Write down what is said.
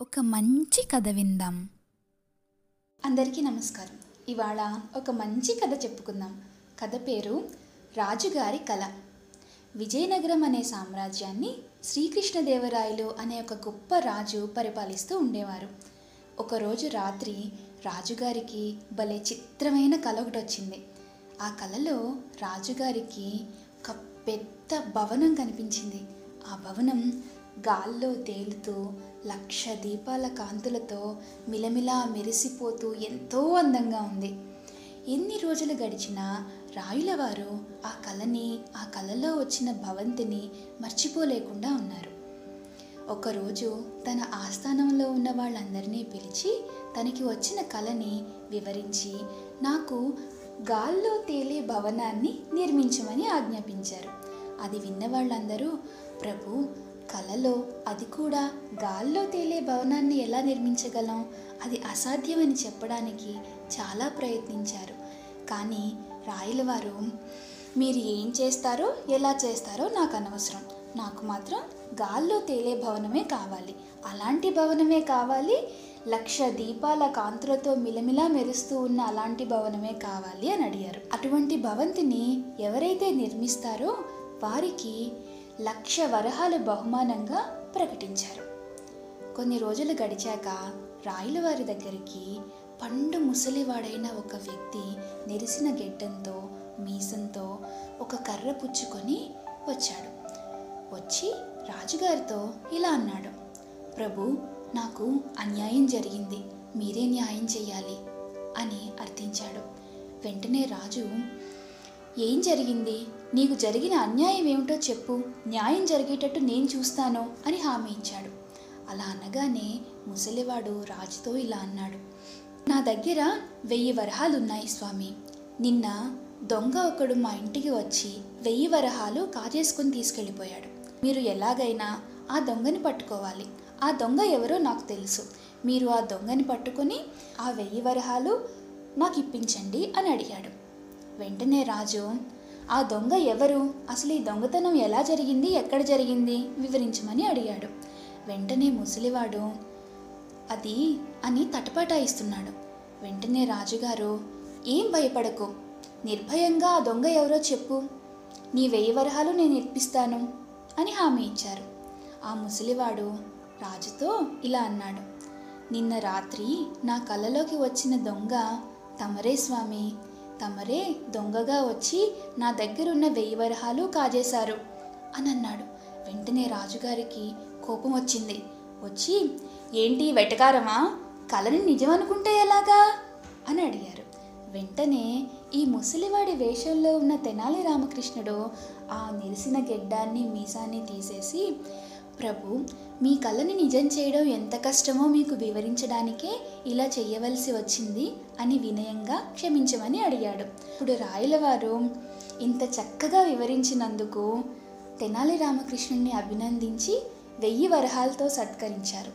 ఒక మంచి కథ విందాం. అందరికీ నమస్కారం. ఇవాళ ఒక మంచి కథ చెప్పుకుందాం. కథ పేరు రాజుగారి కళ విజయనగరం అనే సామ్రాజ్యాన్ని శ్రీకృష్ణదేవరాయలు అనే ఒక గొప్ప రాజు పరిపాలిస్తూ ఉండేవారు. ఒకరోజు రాత్రి రాజుగారికి భలే చిత్రమైన కళ ఒకటి వచ్చింది ఆ కళలో రాజుగారికి ఒక పెద్ద భవనం కనిపించింది. ఆ భవనం గాల్లో తేలుతూ లక్ష దీపాల కాంతులతో మిలమిలా మెరిసిపోతూ ఎంతో అందంగా ఉంది. ఎన్ని రోజులు గడిచినా రాయులవారు ఆ కళని ఆ కళలో వచ్చిన భవంతిని మర్చిపోలేకుండా ఉన్నారు. ఒకరోజు తన ఆస్థానంలో ఉన్న వాళ్ళందరినీ పిలిచి తనకి వచ్చిన కళని వివరించి నాకు గాల్లో తేలే భవనాన్ని నిర్మించమని ఆజ్ఞాపించారు. అది విన్న వాళ్ళందరూ ప్రభు కలలో అది కూడా గాల్లో తేలే భవనాన్ని ఎలా నిర్మించగలం? అది అసాధ్యమని చెప్పడానికి చాలా ప్రయత్నించారు. కానీ రాయలవారు మీరు ఏం చేస్తారో ఎలా చేస్తారో నాకు అనవసరం. నాకు మాత్రం గాల్లో తేలే భవనమే కావాలి. అలాంటి భవనమే కావాలి. లక్ష దీపాల కాంతులతో మిలమిలా మెరుస్తూ ఉన్న అలాంటి భవనమే కావాలి అని అడిగారు. అటువంటి భవంతిని ఎవరైతే నిర్మిస్తారో వారికి లక్ష వరహాలు బహుమానంగా ప్రకటించారు. కొన్ని రోజులు గడిచాక రాయలవారి దగ్గరికి పండు ముసలివాడైన ఒక వ్యక్తి నెరిసిన గెడ్డంతో మీసంతో ఒక కర్ర పుచ్చుకొని వచ్చాడు. వచ్చి రాజుగారితో ఇలా అన్నాడు ప్రభు నాకు అన్యాయం జరిగింది. మీరే న్యాయం చెయ్యాలి అని అర్థించాడు. వెంటనే రాజు ఏం జరిగింది? నీకు జరిగిన అన్యాయం ఏమిటో చెప్పు న్యాయం జరిగేటట్టు నేను చూస్తాను అని హామీ ఇచ్చాడు. అలా అనగానే ముసలివాడు రాజుతో ఇలా అన్నాడు. నా దగ్గర వెయ్యి వరహాలు ఉన్నాయి స్వామి. నిన్న దొంగ ఒకడు మా ఇంటికి వచ్చి వెయ్యి వరహాలు కాజేసుకుని తీసుకెళ్ళిపోయాడు. మీరు ఎలాగైనా ఆ దొంగని పట్టుకోవాలి. ఆ దొంగ ఎవరో నాకు తెలుసు. మీరు ఆ దొంగని పట్టుకొని ఆ వెయ్యి వరహాలు నాకు ఇప్పించండి అని అడిగాడు. వెంటనే రాజు ఆ దొంగ ఎవరు? అసలు ఈ దొంగతనం ఎలా జరిగింది? ఎక్కడ జరిగింది? వివరించమని అడిగాడు. వెంటనే ముసలివాడు అది అని తటపటాయిస్తున్నాడు వెంటనే రాజుగారు ఏం భయపడకు. నిర్భయంగా ఆ దొంగ ఎవరో చెప్పు. నీ వెయ్యి వరహాలు నేను ఇప్పిస్తాను అని హామీ ఇచ్చారు. ఆ ముసలివాడు రాజుతో ఇలా అన్నాడు. నిన్న రాత్రి నా కళ్ళలోకి వచ్చిన దొంగ తమరే స్వామి. తమరే దొంగగా వచ్చి నా దగ్గరున్న వెయ్యి వరహాలు కాజేశారు అని అన్నాడు వెంటనే రాజుగారికి కోపం వచ్చింది. వచ్చి ఏంటి వెటకారమా? కలని నిజం అనుకుంటే ఎలాగా? అని అడిగారు. వెంటనే ఈ ముసలివాడి వేషంలో ఉన్న తెనాలి రామకృష్ణుడు ఆ నిరిసిన గెడ్డాన్ని మీసాన్ని తీసేసి ప్రభు మీ కళని నిజం చేయడం ఎంత కష్టమో మీకు వివరించడానికే ఇలా చేయవలసి వచ్చింది అని వినయంగా క్షమించమని అడిగాడు. ఇప్పుడు రాయలవారు ఇంత చక్కగా వివరించినందుకు తెనాలి రామకృష్ణుణ్ణి అభినందించి వెయ్యి వరహాలతో సత్కరించారు.